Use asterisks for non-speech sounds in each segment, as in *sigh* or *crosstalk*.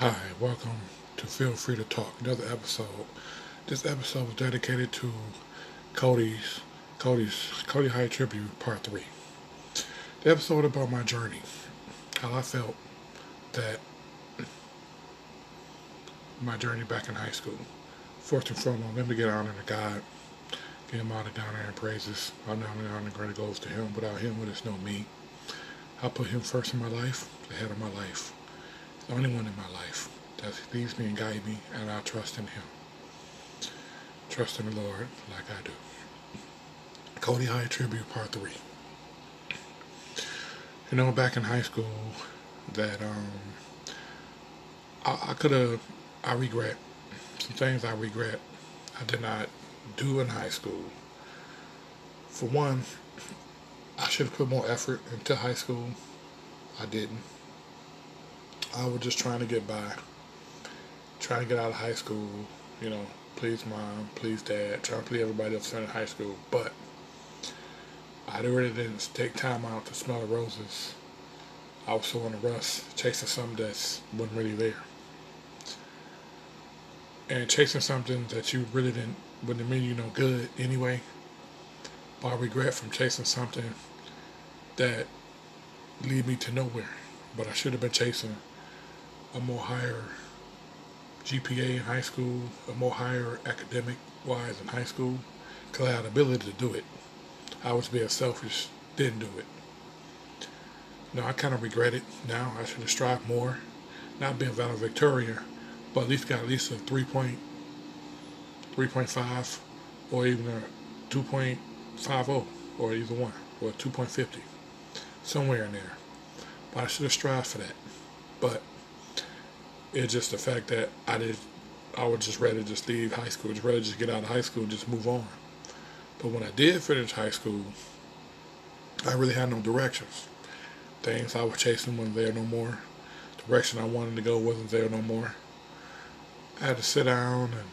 Hi, welcome to Feel Free to Talk, another episode. This episode was dedicated to Cody's Cody's Cody High Tribute Part 3. The episode about my journey. How I felt that my journey back in high school. First and foremost, let me get honor to God. Give him all the honor and praises. All the honor and glory goes to him. Without him, would it's no me. I put him first in my life, the head of my life. The only one in my life that leads me and guides me, and I trust in him. Trust in the Lord like I do. Cody High Tribute Part 3. You know, back in high school, that um, I, I could have, I regret some things I regret I did not do in high school. For one, I should have put more effort into high school. I didn't. I was just trying to get by, trying to get out of high school, you know, please mom, please dad, trying to please everybody else in high school. But I really didn't take time out to smell the roses. I was so on the rush, chasing something that wasn't really there. And chasing something that you really didn't, wouldn't mean you no good anyway. But I regret from chasing something that lead me to nowhere. But I should have been chasing a more higher GPA in high school, a more higher academic wise in high school, because I had ability to do it. I was being selfish, didn't do it. No, I kind of regret it now. I should have strived more, not being valedictorian, but at least got at least a 3.3.5 or even a 2.50 or either one or 2.50, somewhere in there. But I should have strived for that. But it's just the fact that I did. I would just rather just leave high school, just rather just get out of high school just move on. But when I did finish high school, I really had no directions. Things I was chasing wasn't there no more. Direction I wanted to go wasn't there no more. I had to sit down and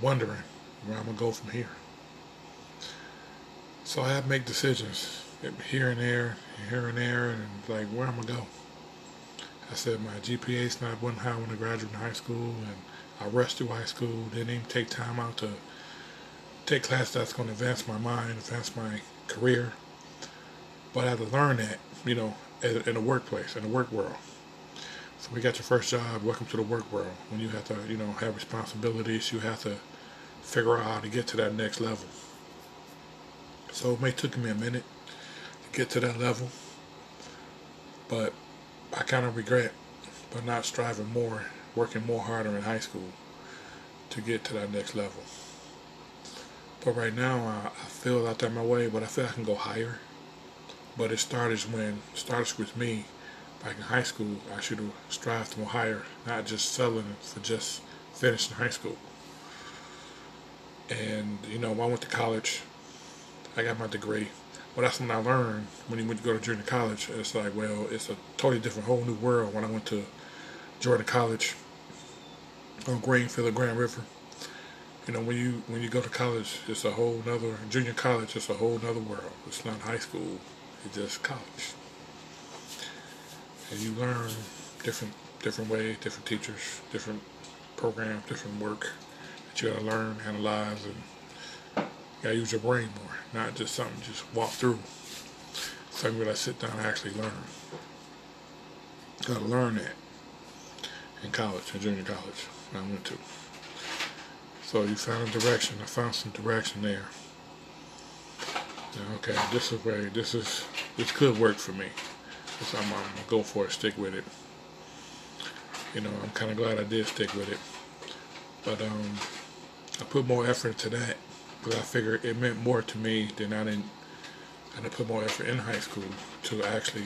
wondering where I'm gonna go from here. So I had to make decisions here and there, here and there, and like where I'm gonna go. I said my GPA's not wasn't high when I graduated high school, and I rushed through high school. Didn't even take time out to take class that's going to advance my mind, advance my career. But I had to learn that, you know, in the workplace, in the work world. So we got your first job. Welcome to the work world. When you have to, you know, have responsibilities, you have to figure out how to get to that next level. So it may took me a minute to get to that level, but I kind of regret, but not striving more, working more harder in high school to get to that next level. But right now, I, I feel out there my way, but I feel I can go higher. But it started when, started with me back in high school. I should have strived to go higher, not just selling for just finishing high school. And, you know, I went to college. I got my degree. Well, that's when I learned when you went to go to junior college. It's like, well, it's a totally different, whole new world. When I went to Jordan College on Greenfield, or Grand River, you know, when you when you go to college, it's a whole nother junior college. It's a whole nother world. It's not high school. It's just college, and you learn different different ways, different teachers, different programs, different work that you gotta learn, analyze, and you gotta use your brain more, not just something just walk through. Something that I sit down and actually learn. Gotta learn that in college, in junior college, I went to. So you found a direction. I found some direction there. Okay, this is where this is this could work for me. So I'm, I'm gonna go for it, stick with it. You know, I'm kind of glad I did stick with it. But um, I put more effort into that because I figured it meant more to me than I didn't. I didn't put more effort in high school to actually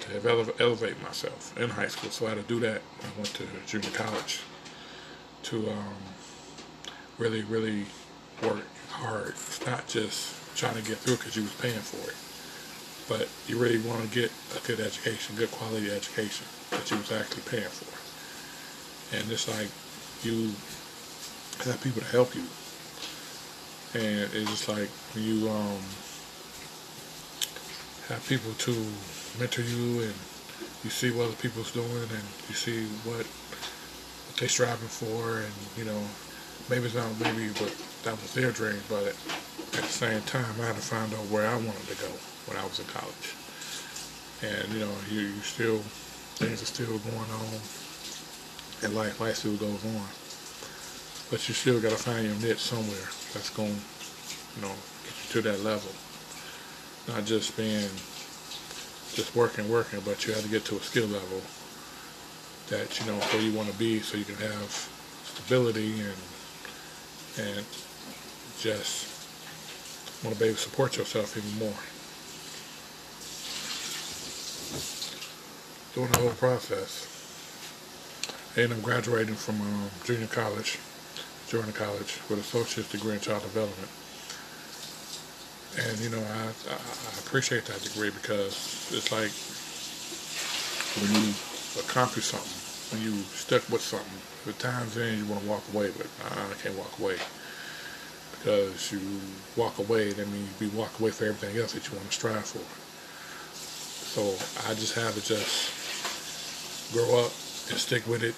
to ele- elevate myself in high school. So I had to do that. I went to junior college to um, really, really work hard. It's not just trying to get through because you was paying for it, but you really want to get a good education, good quality education that you was actually paying for. And it's like you have people to help you, and it's just like you um, have people to mentor you and you see what other people's doing and you see what, what they're striving for and you know maybe it's not maybe but that was their dream but at, at the same time I had to find out where I wanted to go when I was in college. And you know you, you still things are still going on and life life still goes on but you still got to find your niche somewhere that's going to, you know get you to that level not just being just working, working, but you have to get to a skill level that you know where you want to be, so you can have stability and and just want to be able to support yourself even more. During the whole process, And I'm graduating from um, junior college, junior college, with associate's degree in child development. And you know, I, I, I appreciate that degree because it's like when you accomplish something, when you stuck with something, the times then you want to walk away, but I can't walk away because you walk away, that means you walk away for everything else that you want to strive for. So I just have to just grow up and stick with it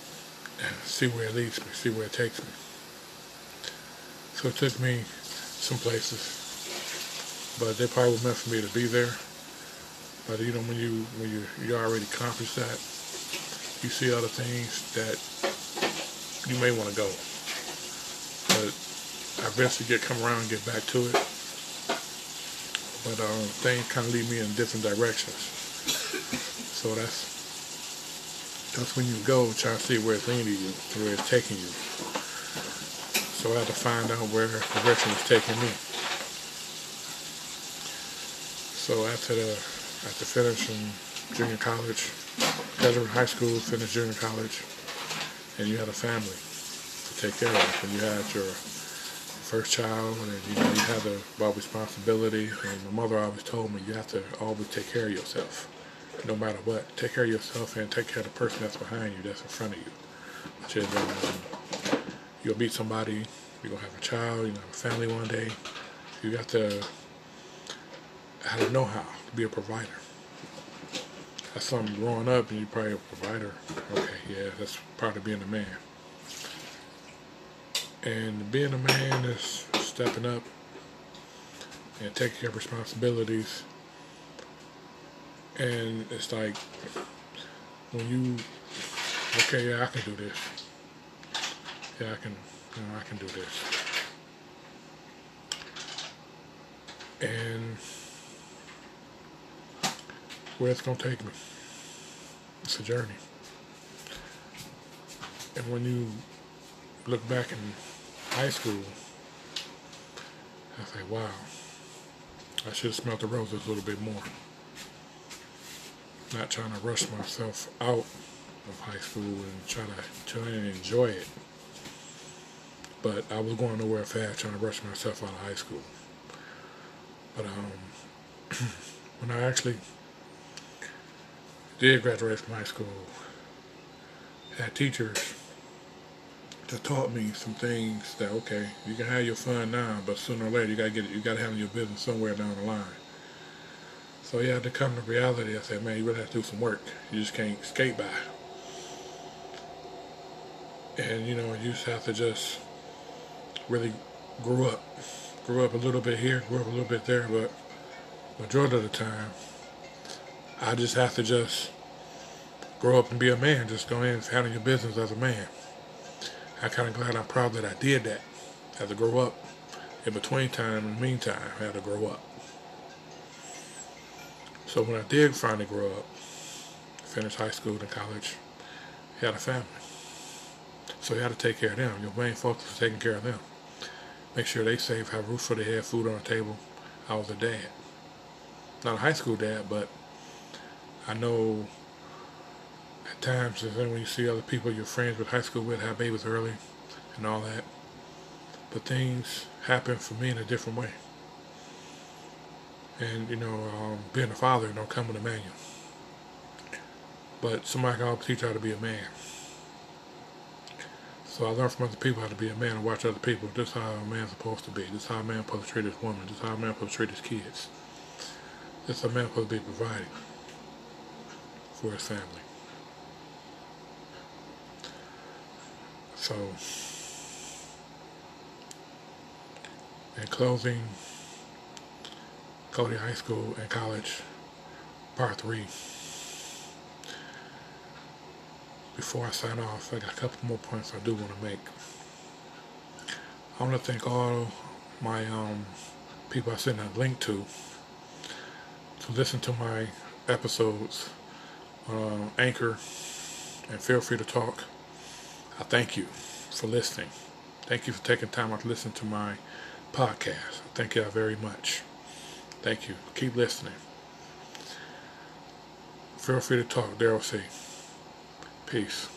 and see where it leads me, see where it takes me. So it took me some places but they probably were meant for me to be there. But you know, when you when you you already accomplished that, you see other things that you may want to go. But I eventually get come around and get back to it. But um, things kind of lead me in different directions. So that's that's when you go try to see where it's leading you, where it's taking you. So I had to find out where the direction is taking me. So after the after finishing junior college, graduated high school, finished junior college, and you had a family to take care of, and you had your first child, and you know you had the about responsibility. And my mother always told me you have to always take care of yourself, no matter what. Take care of yourself and take care of the person that's behind you, that's in front of you. Which is, um, you'll meet somebody, you're gonna have a child, you're gonna have a family one day. You got to have to know how to be a provider. That's something growing up and you're probably a provider. Okay, yeah, that's part of being a man. And being a man is stepping up and taking of responsibilities. And it's like when you, okay, yeah, I can do this. Yeah, I can, you know, I can do this. And where it's going to take me. It's a journey. And when you look back in high school, I say, wow, I should have smelt the roses a little bit more. Not trying to rush myself out of high school and try to try and enjoy it. But I was going nowhere fast trying to rush myself out of high school. But um, *clears throat* when I actually did graduate from high school, I had teachers that taught me some things that okay, you can have your fun now, but sooner or later you gotta get it, you gotta have your business somewhere down the line. So you had to come to reality. I said, man, you really have to do some work. You just can't skate by. And you know, you just have to just really grew up. Grow up a little bit here, grew up a little bit there, but majority of the time I just have to just grow up and be a man. Just go in and handle your business as a man. I'm kind of glad I'm proud that I did that. I had to grow up. In between time, in the meantime, I had to grow up. So when I did finally grow up, finished high school and college, had a family. So you had to take care of them. Your main focus was taking care of them. Make sure they safe, have roof for their head, food on the table. I was a dad. Not a high school dad, but I know at times when you see other people you're friends with high school with have babies early and all that. But things happen for me in a different way. And, you know, um, being a father don't come with a manual. But somebody can always teach how to be a man. So I learned from other people how to be a man and watch other people. This is how a man's supposed to be. This is how a man supposed to treat his woman. This is how a man supposed to treat his kids. This is how a man supposed to be providing for his family. So, in closing, Cody High School and College, Part 3. Before I sign off, I got a couple more points I do want to make. I want to thank all my um, people I sent a link to to listen to my episodes on uh, Anchor and feel free to talk. I thank you for listening. Thank you for taking time out to listen to my podcast. Thank y'all very much. Thank you. Keep listening. Feel free to talk. Daryl C. Peace.